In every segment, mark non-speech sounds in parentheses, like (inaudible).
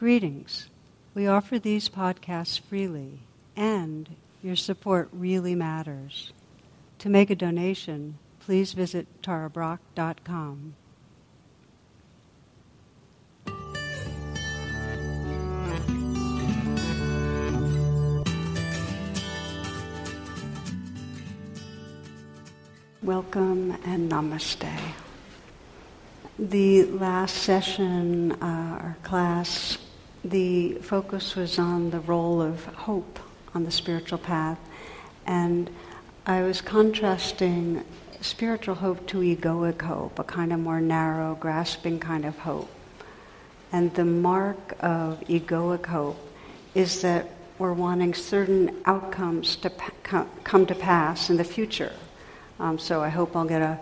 Greetings. We offer these podcasts freely, and your support really matters. To make a donation, please visit tarabrach.com. Welcome and namaste. The last session, uh, our class, the focus was on the role of hope on the spiritual path. And I was contrasting spiritual hope to egoic hope, a kind of more narrow, grasping kind of hope. And the mark of egoic hope is that we're wanting certain outcomes to come to pass in the future. Um, so I hope I'll get a,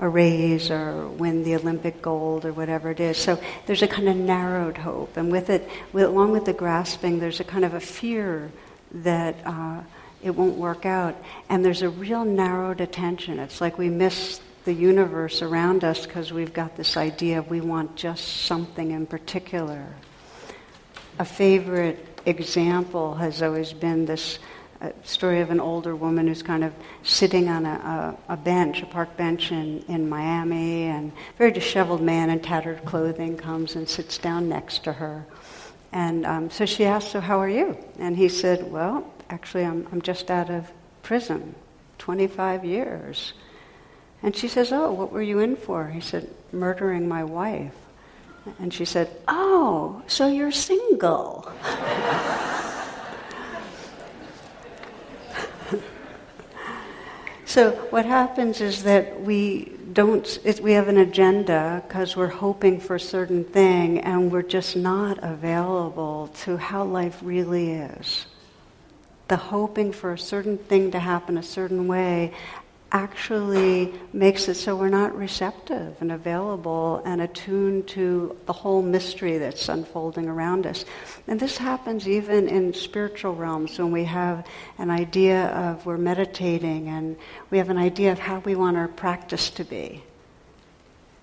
a raise or win the Olympic gold or whatever it is. So there's a kind of narrowed hope. And with it, with, along with the grasping, there's a kind of a fear that uh, it won't work out. And there's a real narrowed attention. It's like we miss the universe around us because we've got this idea we want just something in particular. A favorite example has always been this uh, story of an older woman who's kind of sitting on a, a, a, bench, a park bench in, in Miami, and a very disheveled man in tattered clothing comes and sits down next to her. And um, so she asked, So, how are you? And he said, Well, actually, I'm, I'm just out of prison, 25 years. And she says, Oh, what were you in for? He said, Murdering my wife. And she said, Oh, so you're single. (laughs) so what happens is that we don't, it, we have an agenda because we're hoping for a certain thing and we're just not available to how life really is. The hoping for a certain thing to happen a certain way actually makes it so we're not receptive and available and attuned to the whole mystery that's unfolding around us. And this happens even in spiritual realms when we have an idea of we're meditating and we have an idea of how we want our practice to be.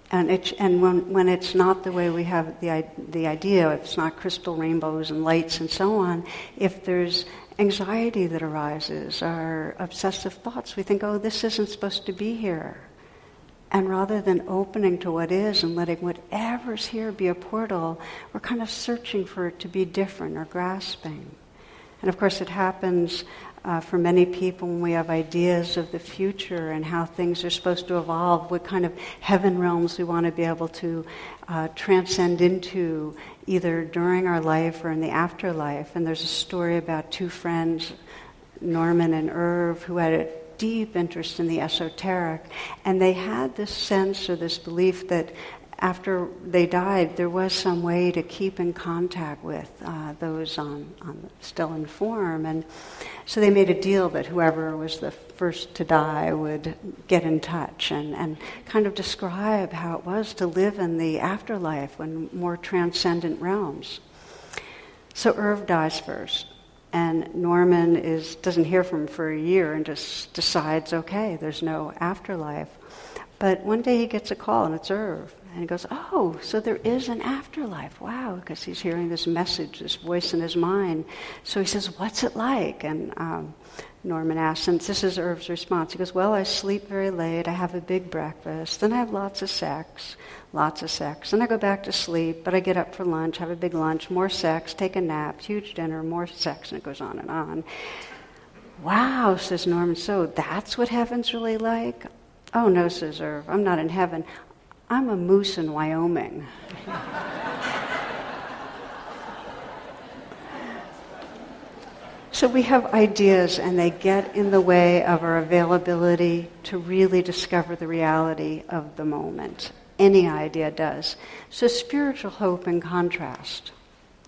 And, it, and when, when it's not the way we have the, the idea, if it's not crystal rainbows and lights and so on, if there's anxiety that arises, our obsessive thoughts. We think, oh, this isn't supposed to be here. And rather than opening to what is and letting whatever's here be a portal, we're kind of searching for it to be different or grasping. And of course, it happens uh, for many people when we have ideas of the future and how things are supposed to evolve, what kind of heaven realms we want to be able to uh, transcend into either during our life or in the afterlife. And there's a story about two friends, Norman and Irv, who had a deep interest in the esoteric. And they had this sense or this belief that after they died, there was some way to keep in contact with uh, those on, on still in form. And so they made a deal that whoever was the first to die would get in touch and, and kind of describe how it was to live in the afterlife in more transcendent realms. So Irv dies first. And Norman is, doesn't hear from him for a year and just decides, okay, there's no afterlife. But one day he gets a call, and it's Irv. And he goes, Oh, so there is an afterlife. Wow, because he's hearing this message, this voice in his mind. So he says, What's it like? And um, Norman asks, and this is Irv's response. He goes, Well, I sleep very late. I have a big breakfast. Then I have lots of sex, lots of sex. Then I go back to sleep, but I get up for lunch, have a big lunch, more sex, take a nap, huge dinner, more sex, and it goes on and on. Wow, says Norman, so that's what heaven's really like? Oh, no, says Irv, I'm not in heaven. I'm a moose in Wyoming. so we have ideas, and they get in the way of our availability to really discover the reality of the moment. Any idea does. So, spiritual hope, in contrast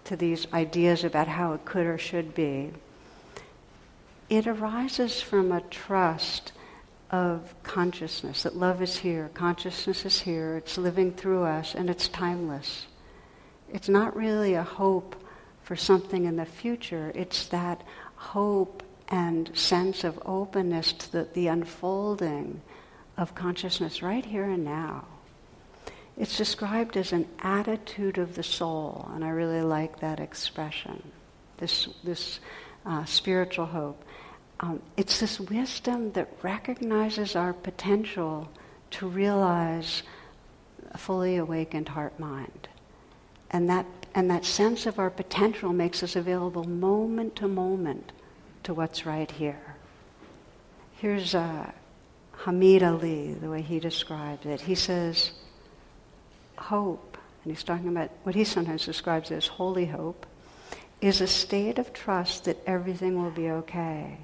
to these ideas about how it could or should be, it arises from a trust of consciousness, that love is here, consciousness is here, it's living through us, and it's timeless. It's not really a hope for something in the future, it's that hope and sense of openness to the, the unfolding of consciousness right here and now. It's described as an attitude of the soul, and I really like that expression. This, this uh, spiritual hope. Um, it's this wisdom that recognizes our potential to realize a fully awakened heart mind. And that, and that sense of our potential makes us available moment to moment to what's right here. Here's uh, Hameed Ali, the way he describes it. He says, hope, and he's talking about what he sometimes describes as holy hope, is a state of trust that everything will be okay.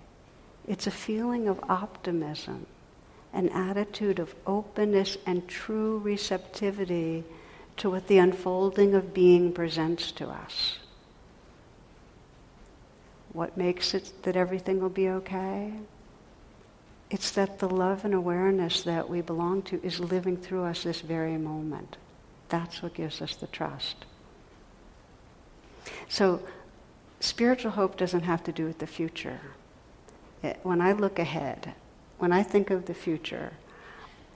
It's a feeling of optimism, an attitude of openness and true receptivity to what the unfolding of being presents to us. What makes it that everything will be okay? It's that the love and awareness that we belong to is living through us this very moment. That's what gives us the trust. So, spiritual hope doesn't have to do with the future. When I look ahead, when I think of the future,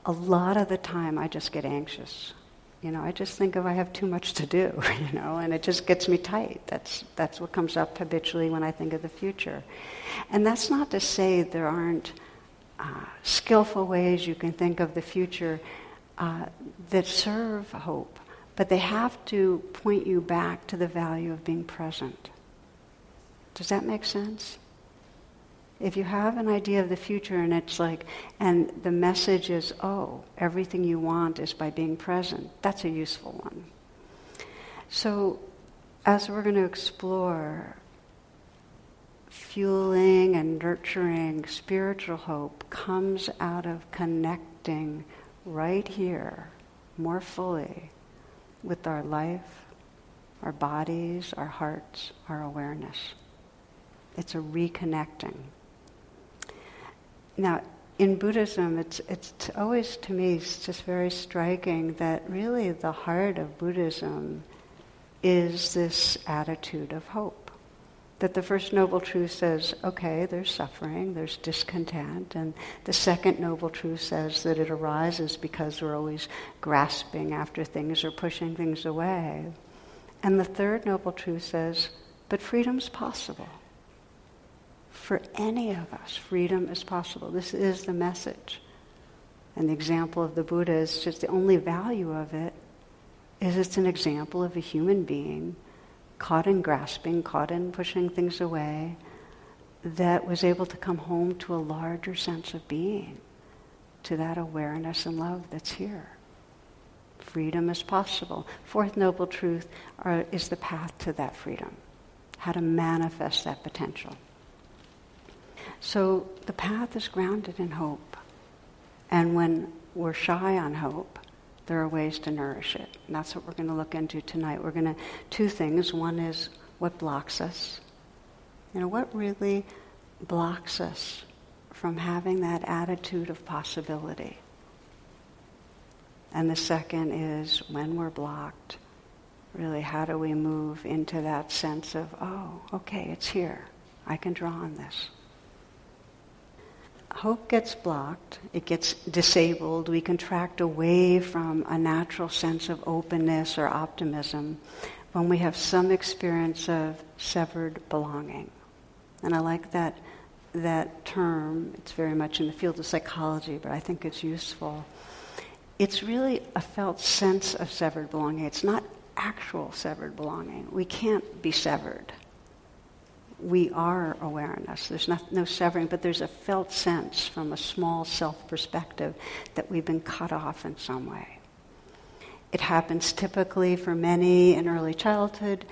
a lot of the time I just get anxious. You know, I just think of I have too much to do, (laughs) you know, and it just gets me tight. That's, that's what comes up habitually when I think of the future. And that's not to say there aren't uh, skillful ways you can think of the future uh, that serve hope, but they have to point you back to the value of being present. Does that make sense? If you have an idea of the future and it's like, and the message is, oh, everything you want is by being present, that's a useful one. So, as we're going to explore fueling and nurturing spiritual hope comes out of connecting right here more fully with our life, our bodies, our hearts, our awareness. It's a reconnecting. Now, in Buddhism, it's, it's always, to me, it's just very striking that really the heart of Buddhism is this attitude of hope that the first noble truth says, okay, there's suffering, there's discontent, and the second noble truth says that it arises because we're always grasping after things or pushing things away. And the third noble truth says, but freedom's possible. For any of us, freedom is possible. This is the message. And the example of the Buddha is just the only value of it is it's an example of a human being caught in grasping, caught in pushing things away, that was able to come home to a larger sense of being, to that awareness and love that's here. Freedom is possible. Fourth noble truth are, is the path to that freedom, how to manifest that potential. So the path is grounded in hope. And when we're shy on hope, there are ways to nourish it. And that's what we're going to look into tonight. We're going to, two things. One is what blocks us. You know, what really blocks us from having that attitude of possibility? And the second is when we're blocked, really, how do we move into that sense of, oh, okay, it's here. I can draw on this hope gets blocked, it gets disabled, we contract away from a natural sense of openness or optimism when we have some experience of severed belonging. And I like that, that term. It's very much in the field of psychology, but I think it's useful. It's really a felt sense of severed belonging. It's not actual severed belonging. We can't be severed we are awareness. There's not, no severing, but there's a felt sense from a small self perspective that we've been cut off in some way. It happens typically for many in early childhood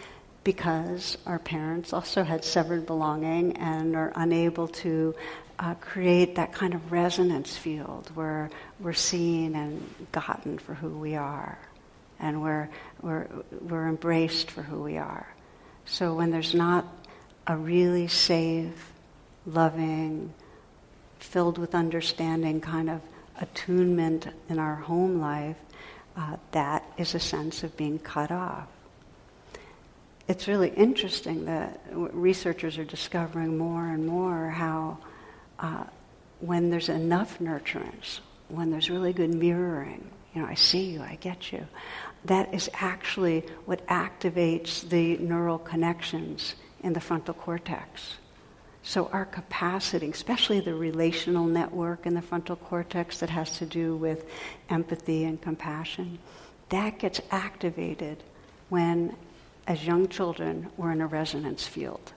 because our parents also had severed belonging and are unable to uh, create that kind of resonance field where we're seen and gotten for who we are and we're, we're, we're embraced for who we are. So when there's not a really safe, loving, filled with understanding kind of attunement in our home life, uh, that is a sense of being cut off. It's really interesting that researchers are discovering more and more how uh, when there's enough nurturance, when there's really good mirroring, You know, I see you, I get you. That is actually what activates the neural connections in the frontal cortex. So, our capacity, especially the relational network in the frontal cortex that has to do with empathy and compassion, that gets activated when, as young children, we're in a resonance field.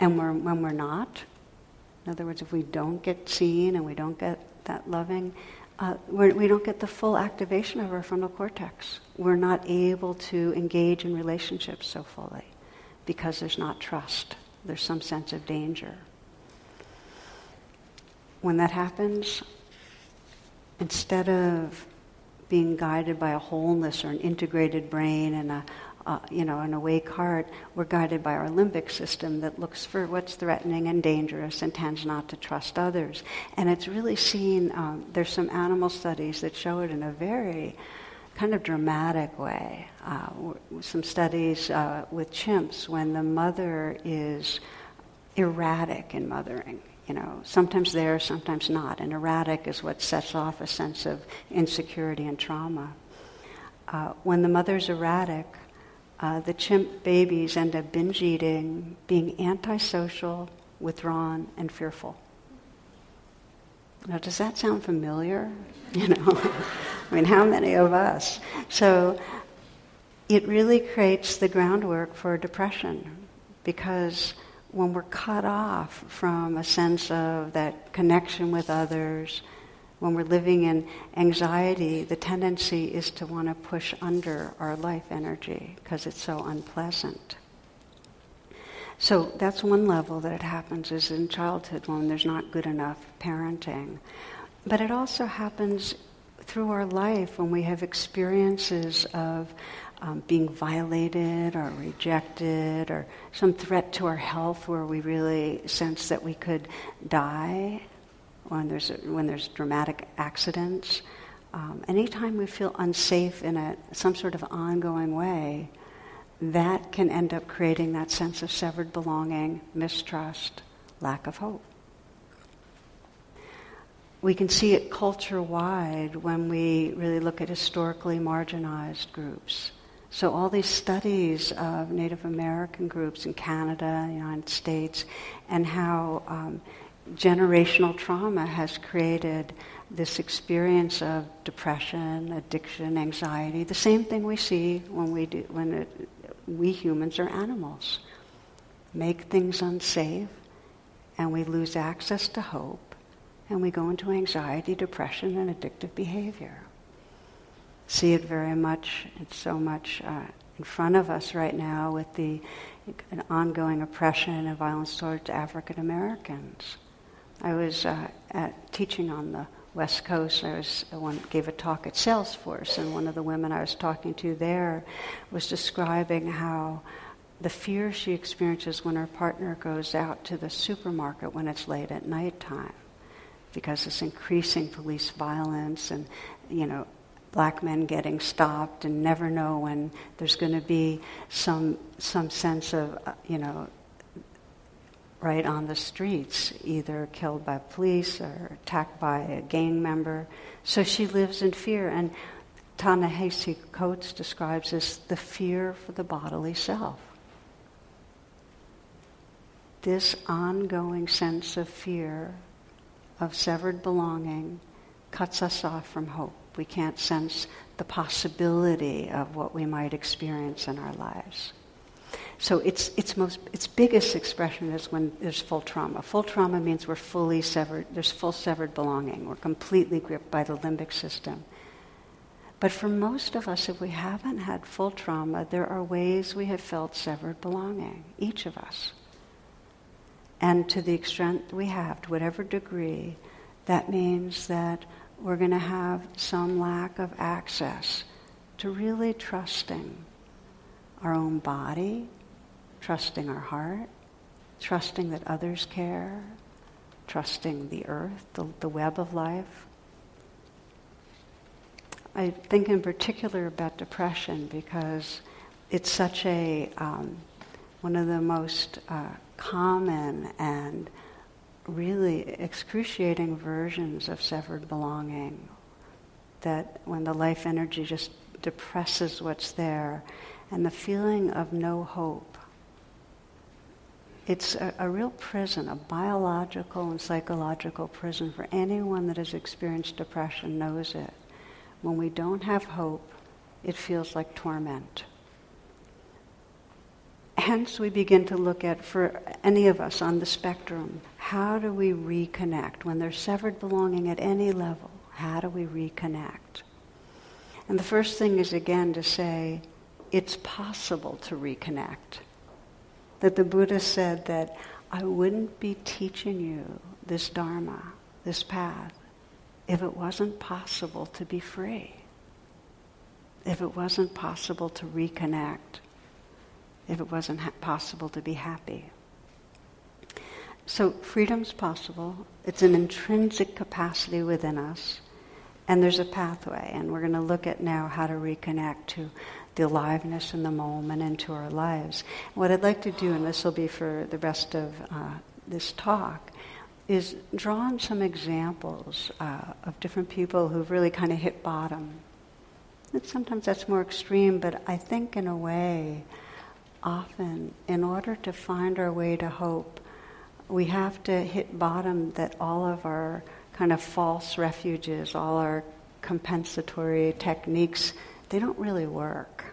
And we're, when we're not, in other words, if we don't get seen and we don't get that loving, uh, we do not get the full activation of our frontal cortex. We're not able to engage in relationships so fully because there's not trust there's some sense of danger. When that happens, instead of being guided by a wholeness or an integrated brain and a, uh, you know, an awake heart, we're guided by our limbic system that looks for what's threatening and dangerous and tends not to trust others. And it's really seen, um, there's some animal studies that show it in a very kind of dramatic way. Uh, some studies uh, with chimps when the mother is erratic in mothering. You know, sometimes there, sometimes not. And erratic is what sets off a sense of insecurity and trauma. Uh, when the mother's erratic, uh, the chimp babies end up binge eating, being antisocial, withdrawn, and fearful. Now, does that sound familiar? (laughs) You know, I mean, how many of us? So, it really creates the groundwork for depression because when we're cut off from a sense of that connection with others, when we're living in anxiety, the tendency is to want to push under our life energy because it's so unpleasant. So that's one level that it happens is in childhood when there's not good enough parenting. But it also happens through our life when we have experiences of um, being violated or rejected or some threat to our health where we really sense that we could die when there's, when there's dramatic accidents. Um, anytime we feel unsafe in a, some sort of ongoing way, that can end up creating that sense of severed belonging, mistrust, lack of hope. We can see it culture wide when we really look at historically marginalized groups. So, all these studies of Native American groups in Canada, the United States, and how um, generational trauma has created this experience of depression, addiction, anxiety, the same thing we see when we do, when it, we humans are animals. Make things unsafe, and we lose access to hope, and we go into anxiety, depression, and addictive behavior. See it very much, it's so much uh, in front of us right now with the ongoing oppression and violence towards African Americans. I was uh, at, teaching on the West Coast. I was one gave a talk at Salesforce, and one of the women I was talking to there was describing how the fear she experiences when her partner goes out to the supermarket when it's late at night time, because it's increasing police violence and you know black men getting stopped and never know when there's going to be some some sense of you know right on the streets, either killed by police or attacked by a gang member. So she lives in fear. And Ta-Nehisi Coates describes this the fear for the bodily self. This ongoing sense of fear, of severed belonging, cuts us off from hope. We can't sense the possibility of what we might experience in our lives. So its, its, most, its biggest expression is when there's full trauma. Full trauma means we're fully severed, there's full severed belonging. We're completely gripped by the limbic system. But for most of us, if we haven't had full trauma, there are ways we have felt severed belonging, each of us. And to the extent we have, to whatever degree, that means that we're going to have some lack of access to really trusting our own body, trusting our heart, trusting that others care, trusting the earth, the, the web of life. I think in particular about depression because it's such a um, one of the most uh, common and really excruciating versions of severed belonging. that when the life energy just depresses what's there, and the feeling of no hope. It's a, a, real prison, a biological and psychological prison for anyone that has experienced depression knows it. When we don't have hope, it feels like torment. Hence, we begin to look at, for any of us on the spectrum, how do we reconnect? When there's severed belonging at any level, how do we reconnect? And the first thing is again to say, it's possible to reconnect. That the Buddha said that I wouldn't be teaching you this Dharma, this path, if it wasn't possible to be free, if it wasn't possible to reconnect, if it wasn't ha- possible to be happy. So freedom's possible. It's an intrinsic capacity within us. And there's a pathway, and we're going to look at now how to reconnect to the aliveness in the moment into our lives. What I'd like to do, and this will be for the rest of uh, this talk, is draw on some examples uh, of different people who've really kind of hit bottom. And sometimes that's more extreme, but I think in a way, often, in order to find our way to hope, we have to hit bottom that all of our kind of false refuges, all our compensatory techniques, they don't really work.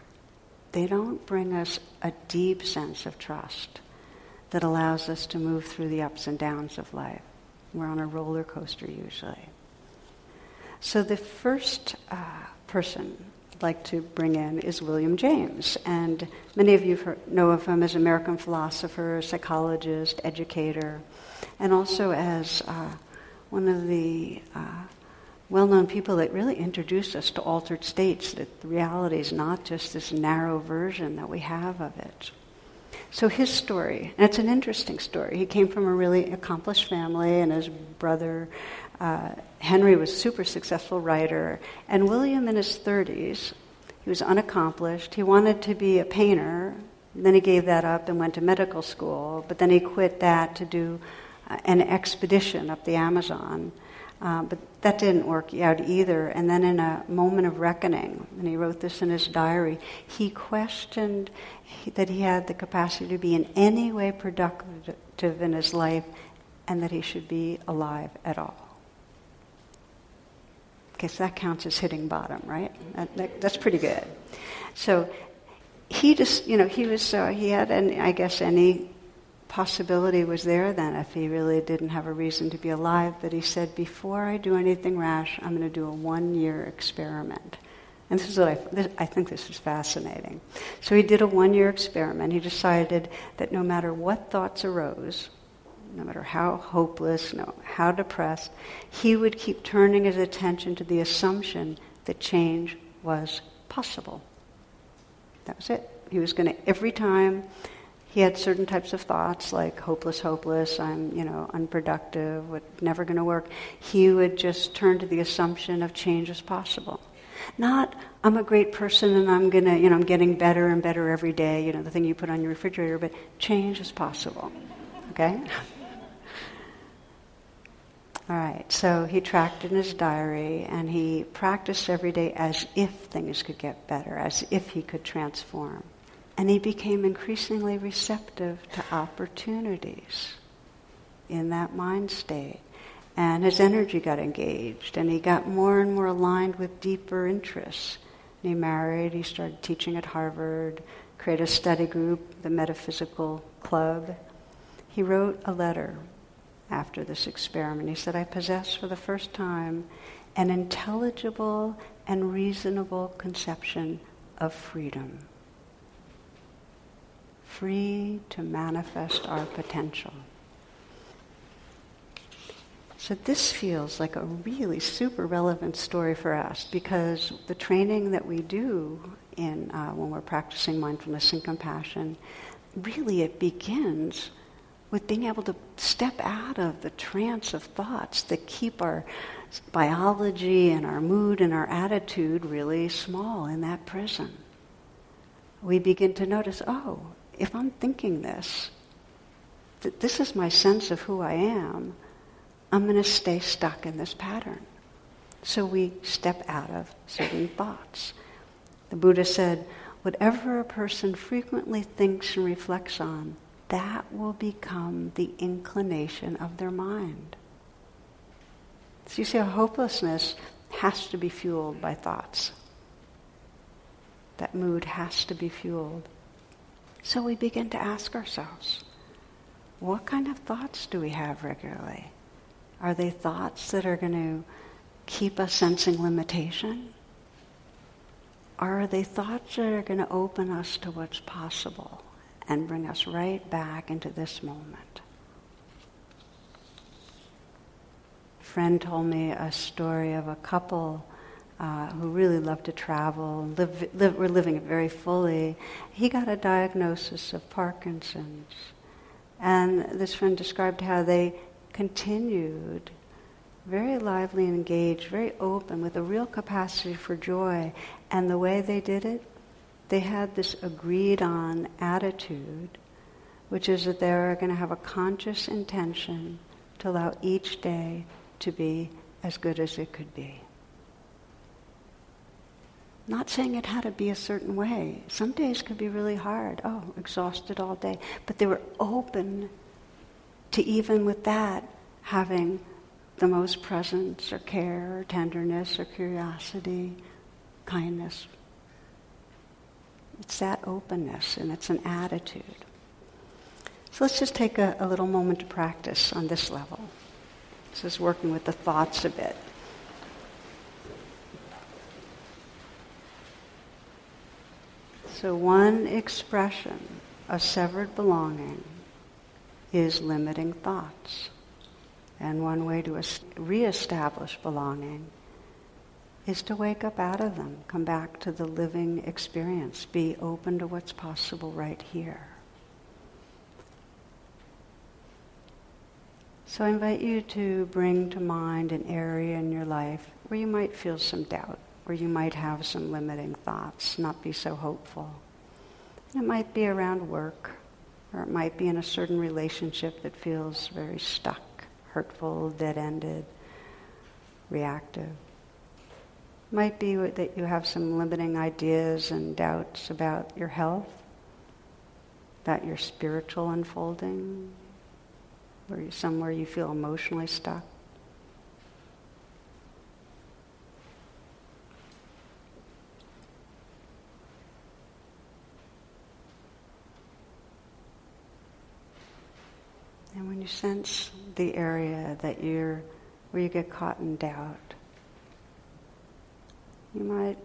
They don't bring us a deep sense of trust that allows us to move through the ups and downs of life. We're on a roller coaster usually. So the first uh, person like to bring in is William James. And many of you know of him as American philosopher, psychologist, educator, and also as uh, one of the uh, well-known people that really introduced us to altered states, that the reality is not just this narrow version that we have of it. So his story, and it's an interesting story. He came from a really accomplished family, and his brother uh, Henry was a super successful writer, and William in his 30s, he was unaccomplished. He wanted to be a painter. Then he gave that up and went to medical school, but then he quit that to do uh, an expedition up the Amazon. Uh, but that didn't work out either. And then, in a moment of reckoning, and he wrote this in his diary, he questioned that he had the capacity to be in any way productive in his life and that he should be alive at all. Okay, so that counts as hitting bottom, right? That, that, that's pretty good. So he just, you know, he was, uh, he had, and I guess any possibility was there then if he really didn't have a reason to be alive. But he said, before I do anything rash, I'm going to do a one year experiment. And this is what I, this, I think this is fascinating. So he did a one year experiment. He decided that no matter what thoughts arose, no matter how hopeless, no, how depressed, he would keep turning his attention to the assumption that change was possible. That was it. He was going to, every time he had certain types of thoughts like hopeless, hopeless, I'm, you know, unproductive, what, never going to work, he would just turn to the assumption of change is possible. Not, I'm a great person and I'm going to, you know, I'm getting better and better every day, you know, the thing you put on your refrigerator, but change is possible. Okay? (laughs) All right, so he tracked in his diary and he practiced every day as if things could get better, as if he could transform. And he became increasingly receptive to opportunities in that mind state. And his energy got engaged and he got more and more aligned with deeper interests. And he married, he started teaching at Harvard, created a study group, the Metaphysical Club. He wrote a letter after this experiment. He said, I possess for the first time an intelligible and reasonable conception of freedom. Free to manifest our potential. So this feels like a really super relevant story for us because the training that we do in uh, when we're practicing mindfulness and compassion, really it begins with being able to step out of the trance of thoughts that keep our biology and our mood and our attitude really small in that prison. We begin to notice, oh, if I'm thinking this, that this is my sense of who I am, I'm going to stay stuck in this pattern. So we step out of certain thoughts. The Buddha said, whatever a person frequently thinks and reflects on, that will become the inclination of their mind. So you see, hopelessness has to be fueled by thoughts. That mood has to be fueled. So we begin to ask ourselves, what kind of thoughts do we have regularly? Are they thoughts that are going to keep us sensing limitation? Are they thoughts that are going to open us to what's possible and bring us right back into this moment? A friend told me a story of a couple uh, who really loved to travel, live, live, were living it very fully. He got a diagnosis of Parkinson's. And this friend described how they continued very lively and engaged, very open, with a real capacity for joy. And the way they did it, they had this agreed on attitude, which is that they're going to have a conscious intention to allow each day to be as good as it could be. Not saying it had to be a certain way. Some days could be really hard. Oh, exhausted all day. But they were open to even with that having the most presence or care or tenderness or curiosity, kindness. It's that openness and it's an attitude. So let's just take a, a little moment to practice on this level. This is working with the thoughts a bit. So, one expression of severed belonging is limiting thoughts. And one way to reestablish belonging is to wake up out of them, come back to the living experience, be open to what's possible right here. So I invite you to bring to mind an area in your life where you might feel some doubt where you might have some limiting thoughts, not be so hopeful. It might be around work, or it might be in a certain relationship that feels very stuck, hurtful, dead ended, reactive. It might be that you have some limiting ideas and doubts about your health, about your spiritual unfolding, or somewhere you feel emotionally stuck. You sense the area that you're, where you get caught in doubt, you might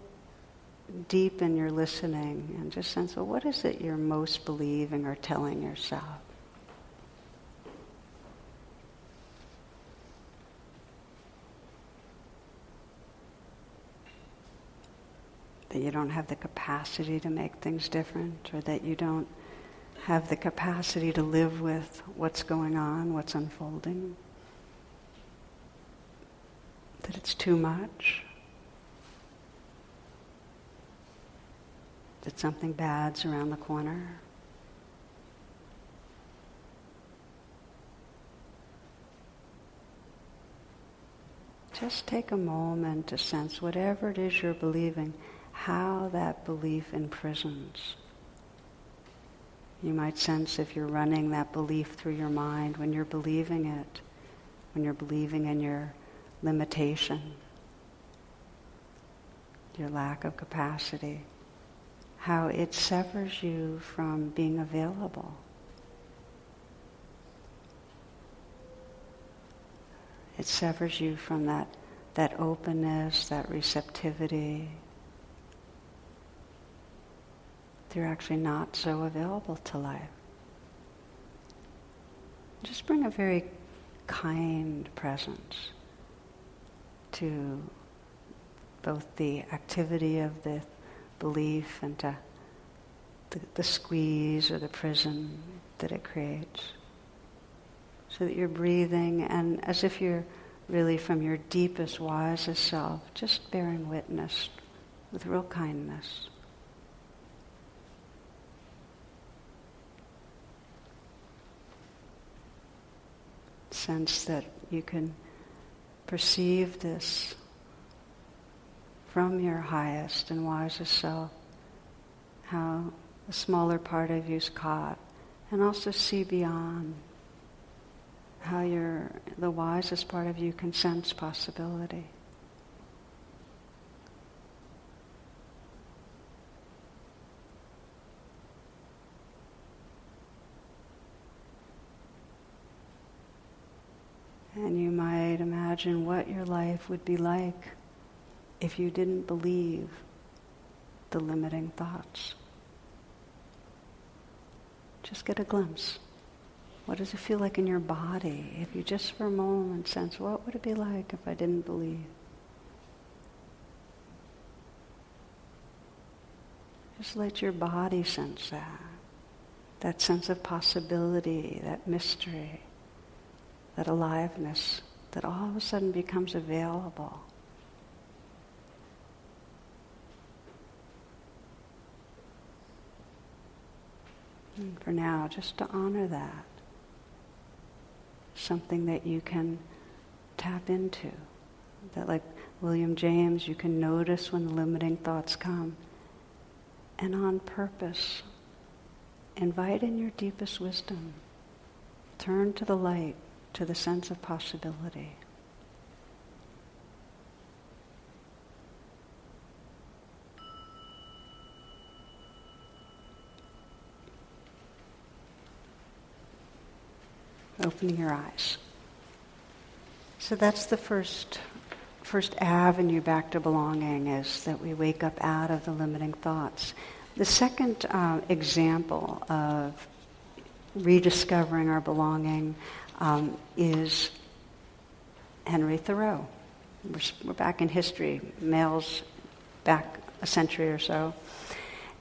deepen your listening and just sense, well, what is it you're most believing or telling yourself? That you don't have the capacity to make things different, or that you don't have the capacity to live with what's going on, what's unfolding. That it's too much. That something bad's around the corner. Just take a moment to sense whatever it is you're believing, how that belief imprisons. You might sense if you're running that belief through your mind, when you're believing it, when you're believing in your limitation, your lack of capacity, how it severs you from being available. It severs you from that, that openness, that receptivity, they're actually not so available to life. Just bring a very kind presence to both the activity of the belief and to the, the squeeze or the prison that it creates. So that you're breathing and as if you're really from your deepest, wisest self, just bearing witness with real kindness. Sense that you can perceive this from your highest and wisest self, how the smaller part of you is caught, and also see beyond how your the wisest part of you can sense possibility. And you might imagine what your life would be like if you didn't believe the limiting thoughts. Just get a glimpse. What does it feel like in your body if you just for a moment sense what would it be like if I didn't believe? Just let your body sense that. That sense of possibility, that mystery, that aliveness that all of a sudden becomes available. And for now, just to honor that. Something that you can tap into. That, like William James, you can notice when the limiting thoughts come. And on purpose, invite in your deepest wisdom. Turn to the light, to the sense of possibility. opening your eyes. So that's the first first avenue back to belonging is that we wake up out of the limiting thoughts. The second uh, example of rediscovering our belonging um, is Henry Thoreau. We're, we're back in history, males back a century or so.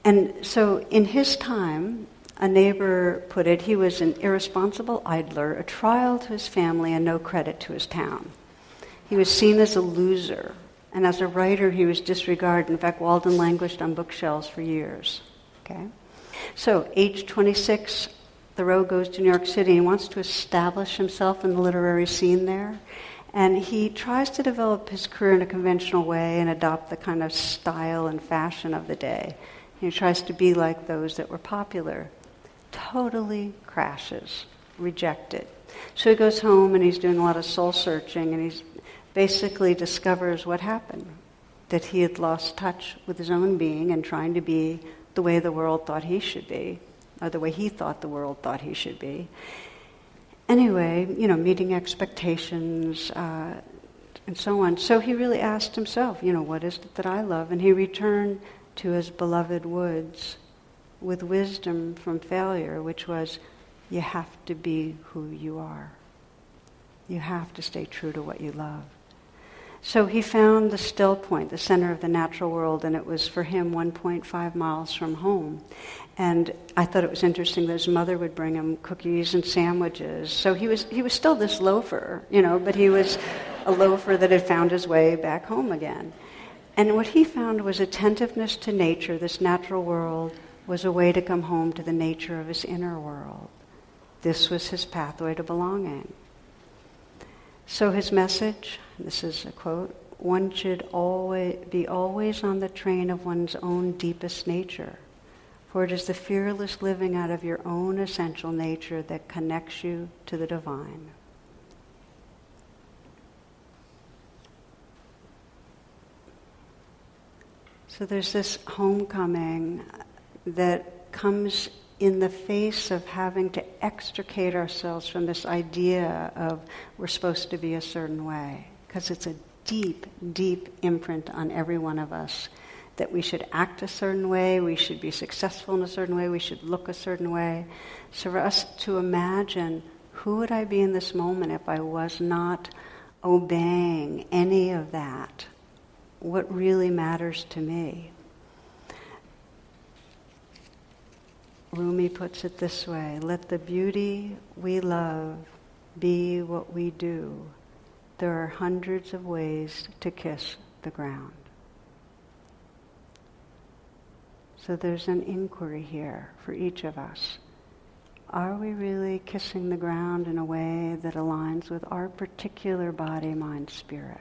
And so in his time, a neighbor put it, he was an irresponsible idler, a trial to his family, and no credit to his town. He was seen as a loser, and as a writer, he was disregarded. In fact, Walden languished on bookshelves for years. Okay? So, age 26, Thoreau goes to New York City and wants to establish himself in the literary scene there. And he tries to develop his career in a conventional way and adopt the kind of style and fashion of the day. He tries to be like those that were popular totally crashes, rejected. So he goes home and he's doing a lot of soul searching and he basically discovers what happened that he had lost touch with his own being and trying to be the way the world thought he should be, or the way he thought the world thought he should be. Anyway, you know, meeting expectations uh, and so on. So he really asked himself, you know, what is it that I love? And he returned to his beloved woods with wisdom from failure, which was you have to be who you are. You have to stay true to what you love. So he found the still point, the center of the natural world, and it was for him 1.5 miles from home. And I thought it was interesting that his mother would bring him cookies and sandwiches. So he was, he was still this loafer, you know, but he was a loafer that had found his way back home again. And what he found was attentiveness to nature, this natural world, was a way to come home to the nature of his inner world. This was his pathway to belonging. So his message, this is a quote, one should always be always on the train of one's own deepest nature, for it is the fearless living out of your own essential nature that connects you to the divine. So there's this homecoming that comes in the face of having to extricate ourselves from this idea of we're supposed to be a certain way. Because it's a deep, deep imprint on every one of us that we should act a certain way, we should be successful in a certain way, we should look a certain way. So for us to imagine who would I be in this moment if I was not obeying any of that? What really matters to me? Rumi puts it this way let the beauty we love be what we do. There are hundreds of ways to kiss the ground. So there's an inquiry here for each of us. Are we really kissing the ground in a way that aligns with our particular body, mind, spirit?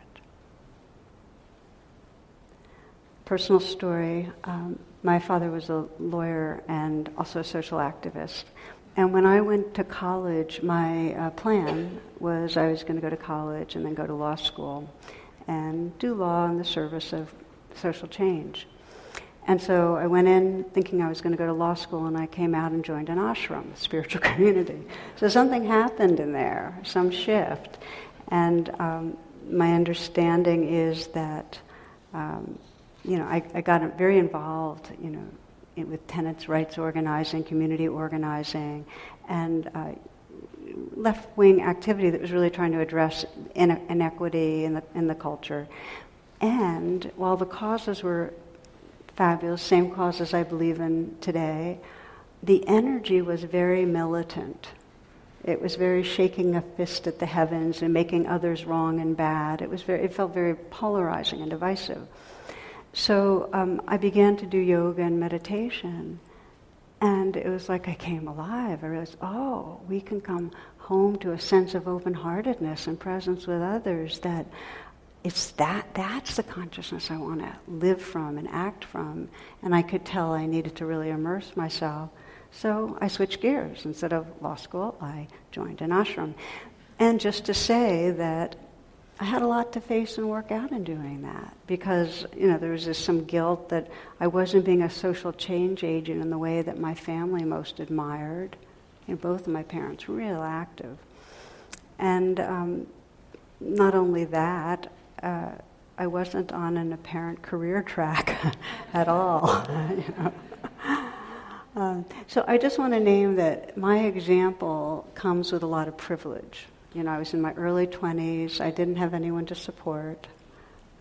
personal story. Um, my father was a lawyer and also a social activist. And when I went to college, my uh, plan was I was going to go to college and then go to law school and do law in the service of social change. And so I went in thinking I was going to go to law school, and I came out and joined an ashram, a spiritual (laughs) community. So something happened in there, some shift. And um, my understanding is that, um, you know, I, I, got very involved, you know, in, with tenants' rights organizing, community organizing, and uh, left-wing activity that was really trying to address inequity in the, in the culture. And while the causes were fabulous, same causes I believe in today, the energy was very militant. It was very shaking a fist at the heavens and making others wrong and bad. It was very, it felt very polarizing and divisive. So um, I began to do yoga and meditation, and it was like I came alive. I realized, oh, we can come home to a sense of open-heartedness and presence with others. That it's that that's the consciousness I want to live from and act from. And I could tell I needed to really immerse myself so I switched gears. Instead of law school, I joined an ashram. And just to say that I had a lot to face and work out in doing that because, you know, there was some guilt that I wasn't being a social change agent in the way that my family most admired. You know, both of my parents were real active. And um, not only that, uh, I wasn't on an apparent career track (laughs) at all. (laughs) you know. Um, so I just want to name that my example comes with a lot of privilege. You know, I was in my early 20s. I didn't have anyone to support.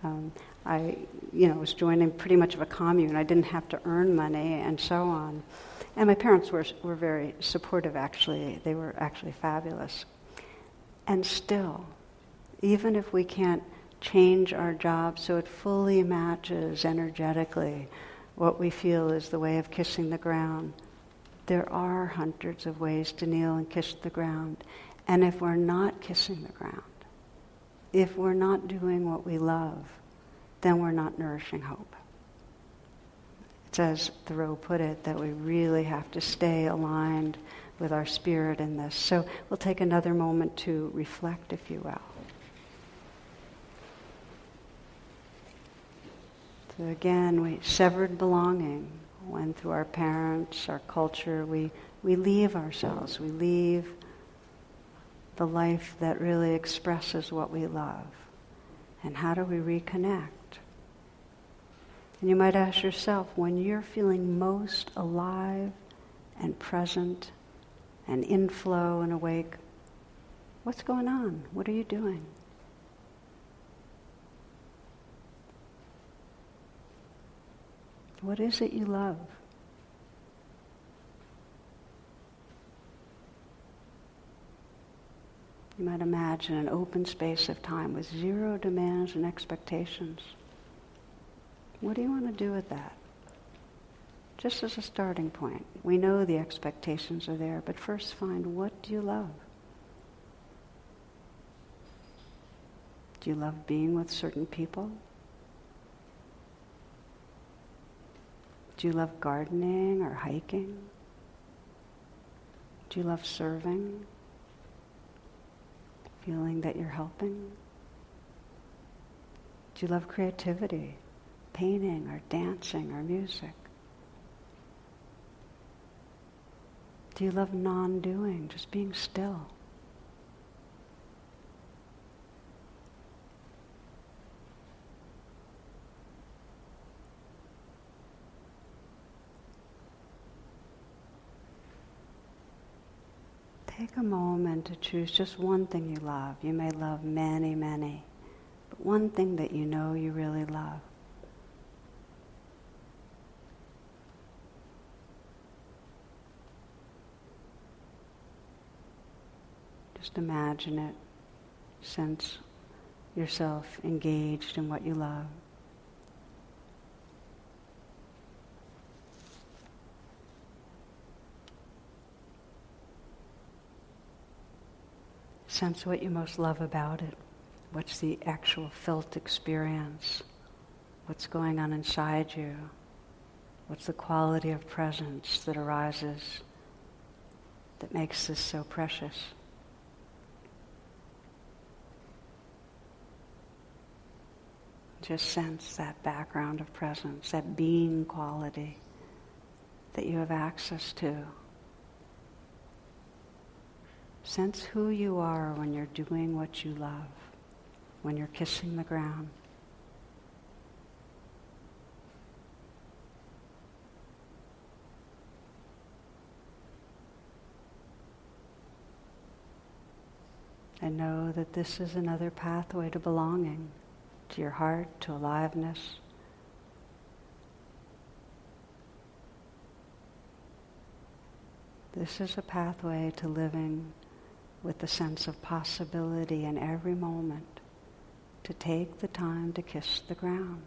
Um, I, you know, was joining pretty much of a commune. I didn't have to earn money and so on. And my parents were, were very supportive, actually. They were actually fabulous. And still, even if we can't change our job so it fully matches energetically what we feel is the way of kissing the ground. There are hundreds of ways to kneel and kiss the ground. And if we're not kissing the ground, if we're not doing what we love, then we're not nourishing hope. It's as Thoreau put it that we really have to stay aligned with our spirit in this. So we'll take another moment to reflect, if you will. So again, we severed belonging when through our parents, our culture, we, we leave ourselves. We leave the life that really expresses what we love. And how do we reconnect? And you might ask yourself, when you're feeling most alive and present and in flow and awake, what's going on? What are you doing? What is it you love? You might imagine an open space of time with zero demands and expectations. What do you want to do with that? Just as a starting point. We know the expectations are there, but first find what do you love? Do you love being with certain people? Do you love gardening or hiking? Do you love serving? Feeling that you're helping? Do you love creativity, painting or dancing or music? Do you love non doing, just being still? Take a moment to choose just one thing you love. You may love many, many, but one thing that you know you really love. Just imagine it. Sense yourself engaged in what you love. Sense what you most love about it. What's the actual felt experience? What's going on inside you? What's the quality of presence that arises that makes this so precious? Just sense that background of presence, that being quality that you have access to. Sense who you are when you're doing what you love, when you're kissing the ground. And know that this is another pathway to belonging, to your heart, to aliveness. This is a pathway to living with the sense of possibility in every moment, to take the time to kiss the ground.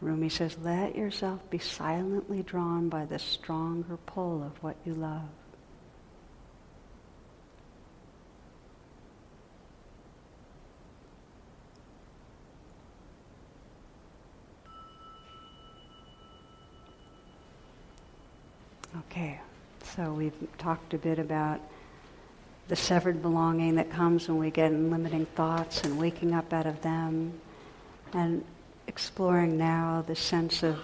Rumi says, let yourself be silently drawn by the stronger pull of what you love. Okay, so we've talked a bit about the severed belonging that comes when we get in limiting thoughts and waking up out of them. And exploring now the sense of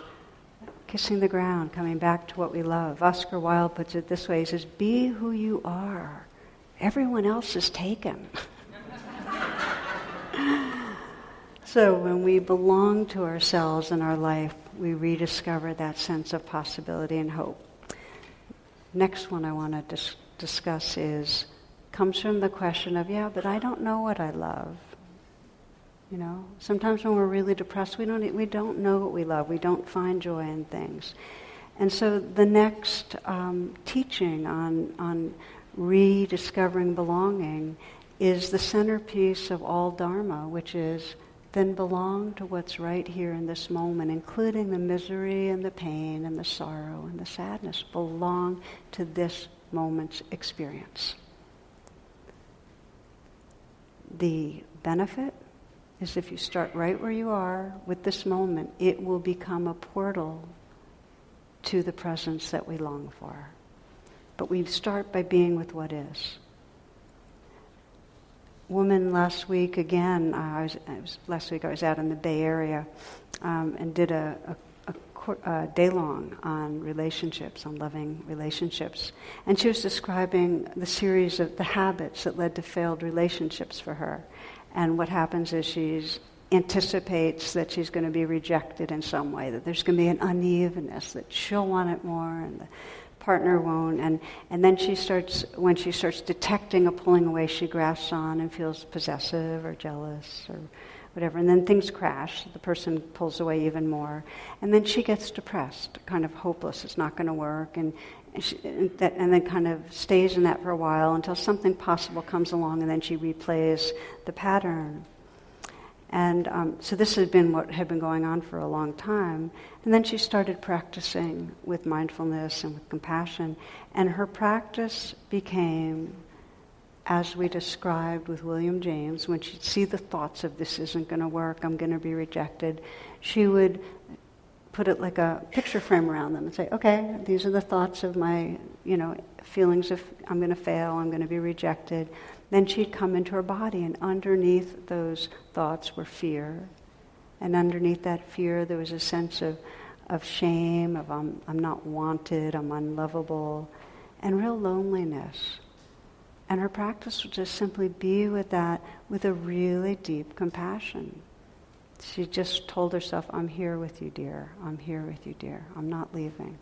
kissing the ground, coming back to what we love. Oscar Wilde puts it this way he says, Be who you are. Everyone else is taken. (laughs) so when we belong to ourselves and our life, we rediscover that sense of possibility and hope. Next one I want to dis- discuss is comes from the question of, yeah, but I don't know what I love. You know, sometimes when we're really depressed, we don't, we don't know what we love. We don't find joy in things. And so the next um, teaching on, on rediscovering belonging is the centerpiece of all Dharma, which is then belong to what's right here in this moment, including the misery and the pain and the sorrow and the sadness. Belong to this moment's experience. The benefit is if you start right where you are with this moment, it will become a portal to the presence that we long for. But we start by being with what is. Woman last week again. I was, I was last week. I was out in the Bay Area um, and did a, a, a, a day long on relationships, on loving relationships, and she was describing the series of the habits that led to failed relationships for her. And what happens is she anticipates that she's going to be rejected in some way, that there's going to be an unevenness, that she'll want it more and the partner won't. And, and then she starts, when she starts detecting a pulling away, she grasps on and feels possessive or jealous or whatever. And then things crash. The person pulls away even more. And then she gets depressed, kind of hopeless. It's not going to work. And, and, she, and, that, and then kind of stays in that for a while until something possible comes along and then she replays the pattern. And um, so this had been what had been going on for a long time. And then she started practicing with mindfulness and with compassion. And her practice became, as we described with William James, when she'd see the thoughts of this isn't going to work, I'm going to be rejected, she would put it like a picture frame around them and say, okay, these are the thoughts of my, you know, feelings of I'm going to fail, I'm going to be rejected. Then she'd come into her body, and underneath those thoughts were fear. And underneath that fear, there was a sense of, of shame, of I'm, I'm not wanted, I'm unlovable, and real loneliness. And her practice would just simply be with that with a really deep compassion. She just told herself, I'm here with you, dear. I'm here with you, dear. I'm not leaving.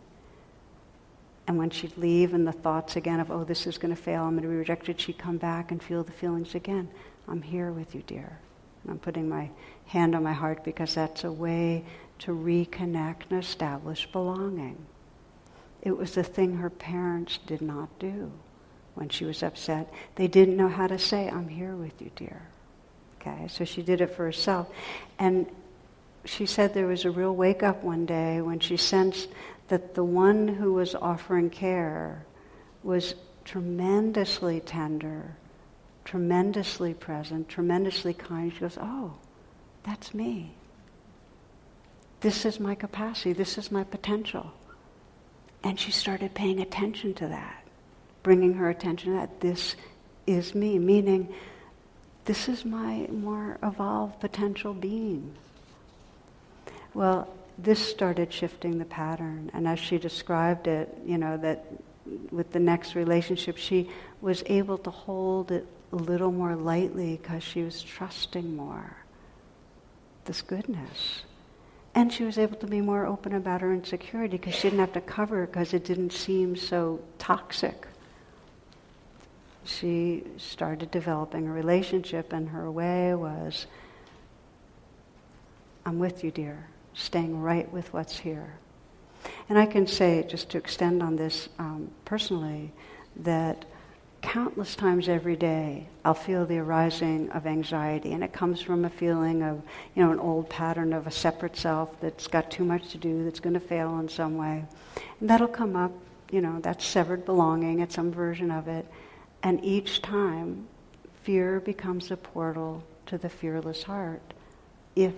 And when she'd leave and the thoughts again of, oh, this is going to fail, I'm going to be rejected, she'd come back and feel the feelings again. I'm here with you, dear. I'm putting my hand on my heart because that's a way to reconnect and establish belonging. It was the thing her parents did not do when she was upset. They didn't know how to say, I'm here with you, dear. Okay, so she did it for herself. And she said there was a real wake up one day when she sensed that the one who was offering care was tremendously tender, tremendously present, tremendously kind. She goes, Oh, that's me. This is my capacity. This is my potential. And she started paying attention to that, bringing her attention to that. This is me, meaning this is my more evolved potential being. Well, this started shifting the pattern. And as she described it, you know, that with the next relationship, she was able to hold it a little more lightly because she was trusting more this goodness. And she was able to be more open about her insecurity because she didn't have to cover it because it didn't seem so toxic. She started developing a relationship, and her way was I'm with you, dear, staying right with what's here. And I can say, just to extend on this um, personally, that countless times every day I'll feel the arising of anxiety, and it comes from a feeling of, you know, an old pattern of a separate self that's got too much to do, that's going to fail in some way. And that'll come up, you know, that's severed belonging, at some version of it. And each time, fear becomes a portal to the fearless heart if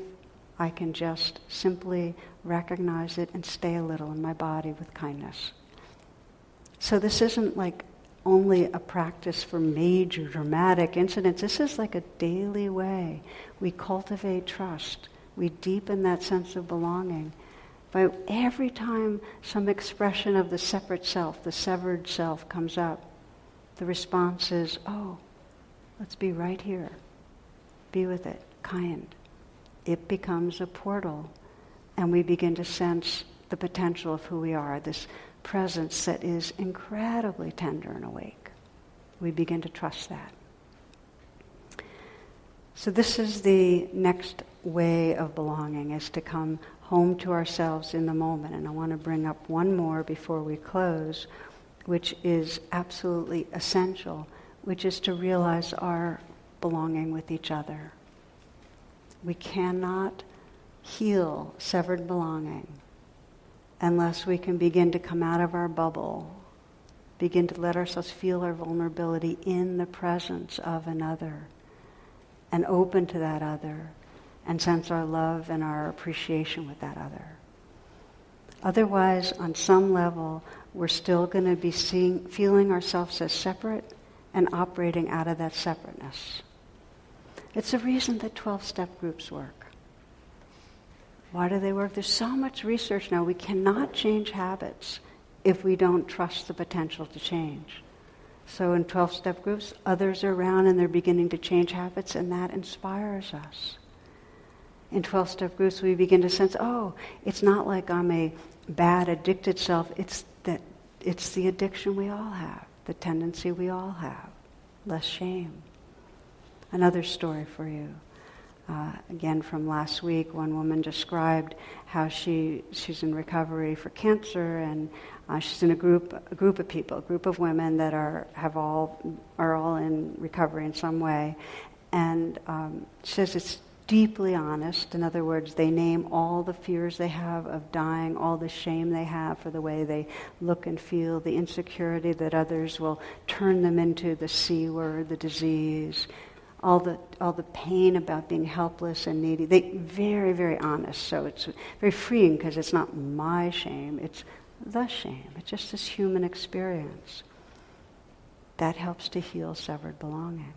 I can just simply recognize it and stay a little in my body with kindness. So this isn't like only a practice for major dramatic incidents. This is like a daily way. We cultivate trust. We deepen that sense of belonging. By every time some expression of the separate self, the severed self comes up, the response is, oh, let's be right here. Be with it, kind it becomes a portal and we begin to sense the potential of who we are, this presence that is incredibly tender and awake. We begin to trust that. So this is the next way of belonging, is to come home to ourselves in the moment. And I want to bring up one more before we close, which is absolutely essential, which is to realize our belonging with each other. We cannot heal severed belonging unless we can begin to come out of our bubble, begin to let ourselves feel our vulnerability in the presence of another, and open to that other, and sense our love and our appreciation with that other. Otherwise, on some level, we're still going to be seeing, feeling ourselves as separate and operating out of that separateness. It's the reason that 12 step groups work. Why do they work? There's so much research now. We cannot change habits if we don't trust the potential to change. So in 12 step groups, others are around and they're beginning to change habits, and that inspires us. In 12 step groups, we begin to sense, oh, it's not like I'm a bad, addicted self, it's that it's the addiction we all have, the tendency we all have, less shame another story for you. Uh, again, from last week, one woman described how she she's in recovery for cancer, and uh, she's in a group a group of people, a group of women that are have all are all in recovery in some way, and um, says it's deeply honest. In other words, they name all the fears they have of dying, all the shame they have for the way they look and feel, the insecurity that others will turn them into the C word, the disease all the all the pain about being helpless and needy. They very very honest. So it's very freeing because it's not my shame. It's the shame. It's just this human experience. That helps to heal severed belonging.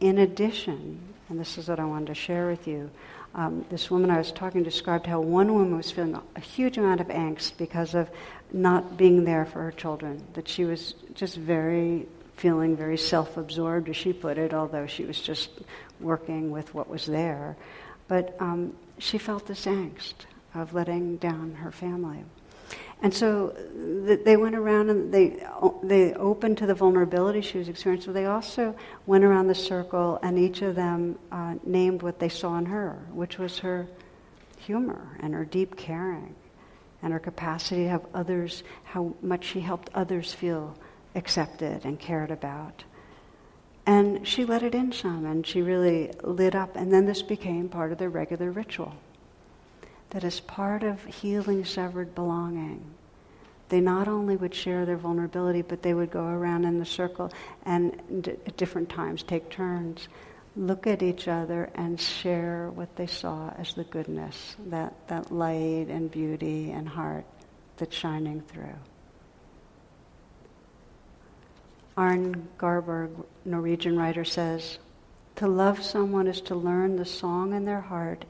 In addition, and this is what I wanted to share with you, um, this woman I was talking described how one woman was feeling a, a huge amount of angst because of not being there for her children. That she was just very feeling very self absorbed, as she put it, although she was just working with what was there. But um, she felt this angst of letting down her family. And so th- they went around and they, they opened to the vulnerability she was experiencing, they also went around the circle and each of them uh, named what they saw in her, which was her humor and her deep caring and her capacity to have others, how much she helped others feel accepted and cared about. And she let it in some, and she really lit up. And then this became part of their regular ritual. That as part of healing severed belonging, they not only would share their vulnerability, but they would go around in the circle and at different times take turns, look at each other and share what they saw as the goodness, that, that light and beauty and heart that's shining through. Arne Garborg, Norwegian writer, says, To love someone is to learn the song in their heart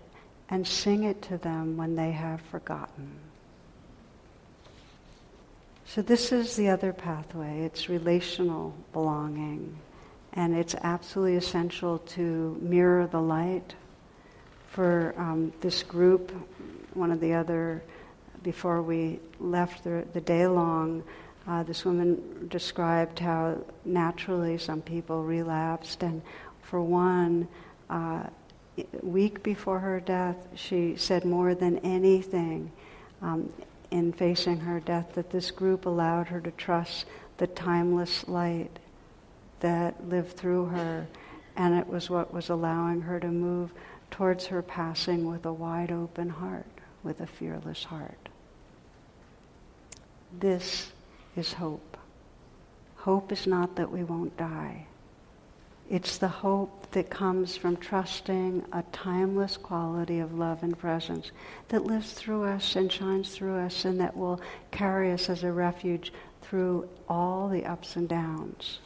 and sing it to them when they have forgotten. So, this is the other pathway it's relational belonging. And it's absolutely essential to mirror the light. For um, this group, one of the other, before we left the, the day long, uh, this woman described how naturally some people relapsed. And for one, uh, week before her death, she said more than anything um, in facing her death that this group allowed her to trust the timeless light that lived through her, and it was what was allowing her to move towards her passing with a wide open heart, with a fearless heart. This is hope. Hope is not that we won't die. It's the hope that comes from trusting a timeless quality of love and presence that lives through us and shines through us and that will carry us as a refuge through all the ups and downs.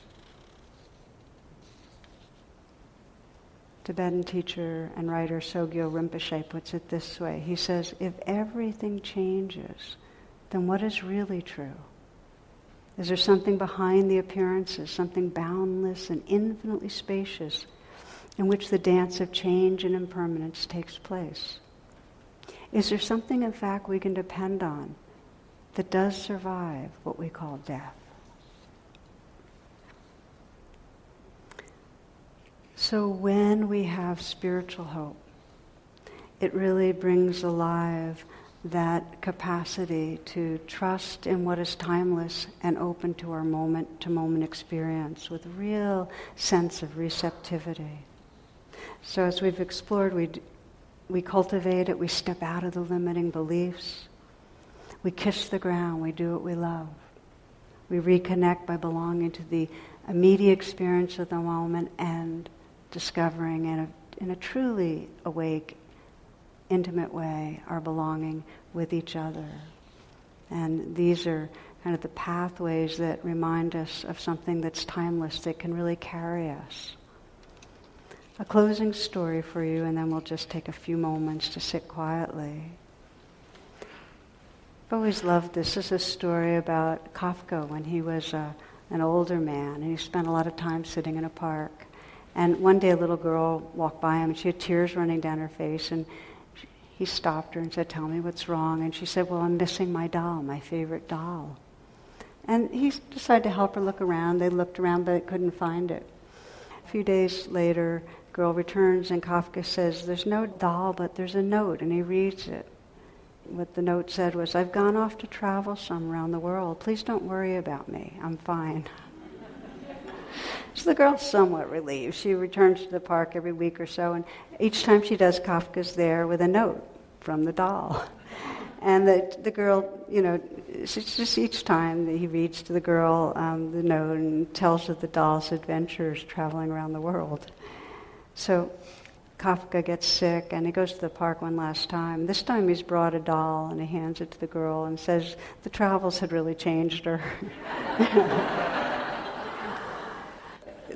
Tibetan teacher and writer Sogyal Rinpoche puts it this way. He says, if everything changes, then what is really true? Is there something behind the appearances, something boundless and infinitely spacious, in which the dance of change and impermanence takes place? Is there something, in fact, we can depend on that does survive what we call death? So when we have spiritual hope, it really brings alive that capacity to trust in what is timeless and open to our moment to moment experience with real sense of receptivity. So as we've explored, we, we cultivate it, we step out of the limiting beliefs, we kiss the ground, we do what we love. We reconnect by belonging to the immediate experience of the moment and discovering in a, in a truly awake intimate way our belonging with each other. And these are kind of the pathways that remind us of something that's timeless, that can really carry us. A closing story for you, and then we'll just take a few moments to sit quietly. I've always loved this. This is a story about Kafka when he was uh, an older man, and he spent a lot of time sitting in a park. And one day a little girl walked by him, and she had tears running down her face, and he stopped her and said, Tell me what's wrong. And she said, Well, I'm missing my doll, my favorite doll. And he decided to help her look around. They looked around but couldn't find it. A few days later, girl returns and Kafka says, There's no doll, but there's a note. And he reads it. What the note said was, I've gone off to travel some around the world. Please don't worry about me. I'm fine. So the girl's somewhat relieved. She returns to the park every week or so, and each time she does, Kafka's there with a note from the doll. (laughs) And the, the girl, you know, just each time that he reads to the girl um, the note and tells of the doll's adventures traveling around the world. So Kafka gets sick and he goes to the park one last time. This time he's brought a doll and he hands it to the girl and says the travels had really changed her. (laughs)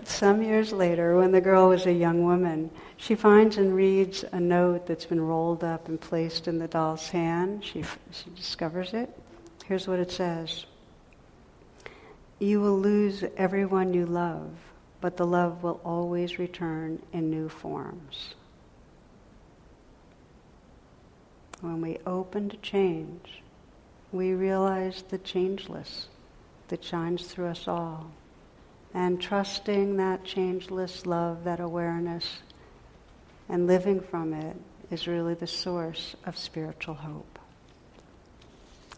some years later, when the girl was a young woman, she finds and reads a note that's been rolled up and placed in the doll's hand. She, she discovers it. Here's what it says You will lose everyone you love, but the love will always return in new forms. When we open to change, we realize the changeless that shines through us all and trusting that changeless love, that awareness, and living from it is really the source of spiritual hope.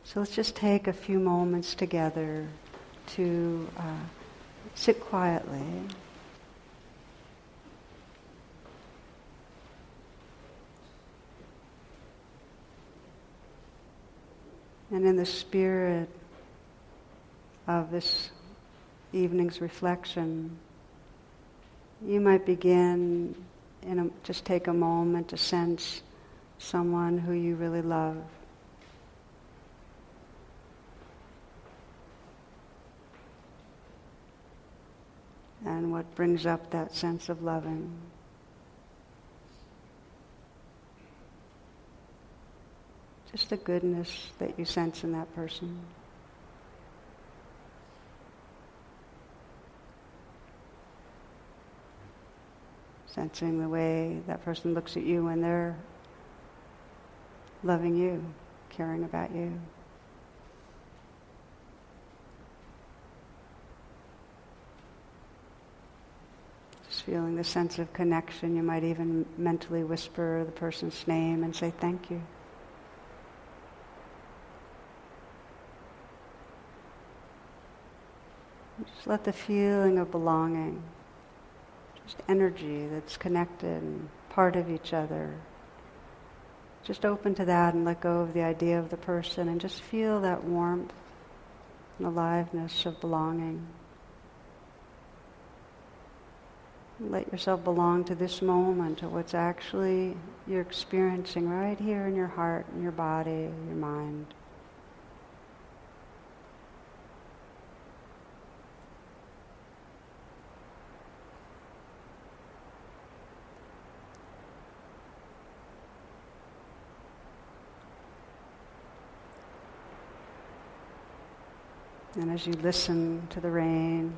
So let's just take a few moments together to uh, sit quietly. And in the spirit of this evening's reflection, you might begin just take a moment to sense someone who you really love. And what brings up that sense of loving. Just the goodness that you sense in that person. Sensing the way that person looks at you when they're loving you, caring about you. Just feeling the sense of connection. You might even mentally whisper the person's name and say thank you. Just let the feeling of belonging, just energy that's connected and part of each other. Just open to that and let go of the idea of the person and just feel that warmth and aliveness of belonging. Let yourself belong to this moment, to what's actually you're experiencing right here in your heart, in your body, your mind. And as you listen to the rain,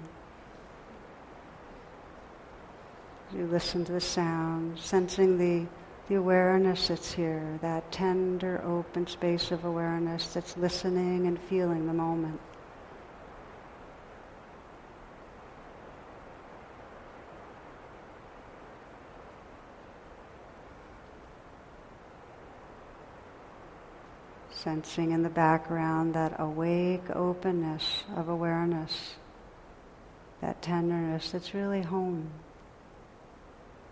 as you listen to the sound, sensing the, the awareness that's here, that tender, open space of awareness that's listening and feeling the moment. Sensing in the background that awake openness of awareness, that tenderness that's really home.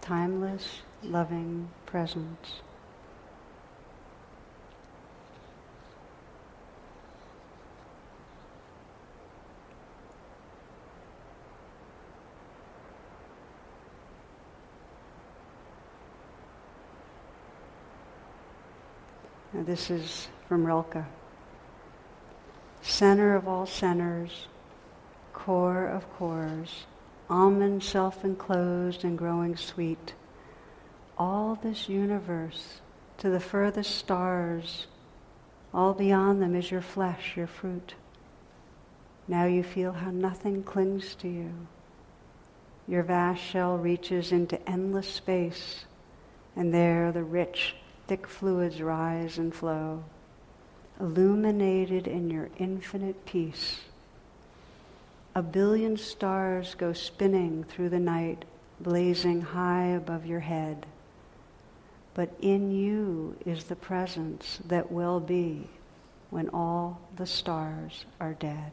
Timeless, loving presence. This is from Rilke. Center of all centers, core of cores, almond self enclosed and growing sweet. All this universe to the furthest stars, all beyond them is your flesh, your fruit. Now you feel how nothing clings to you. Your vast shell reaches into endless space, and there the rich, thick fluids rise and flow illuminated in your infinite peace. A billion stars go spinning through the night, blazing high above your head. But in you is the presence that will be when all the stars are dead.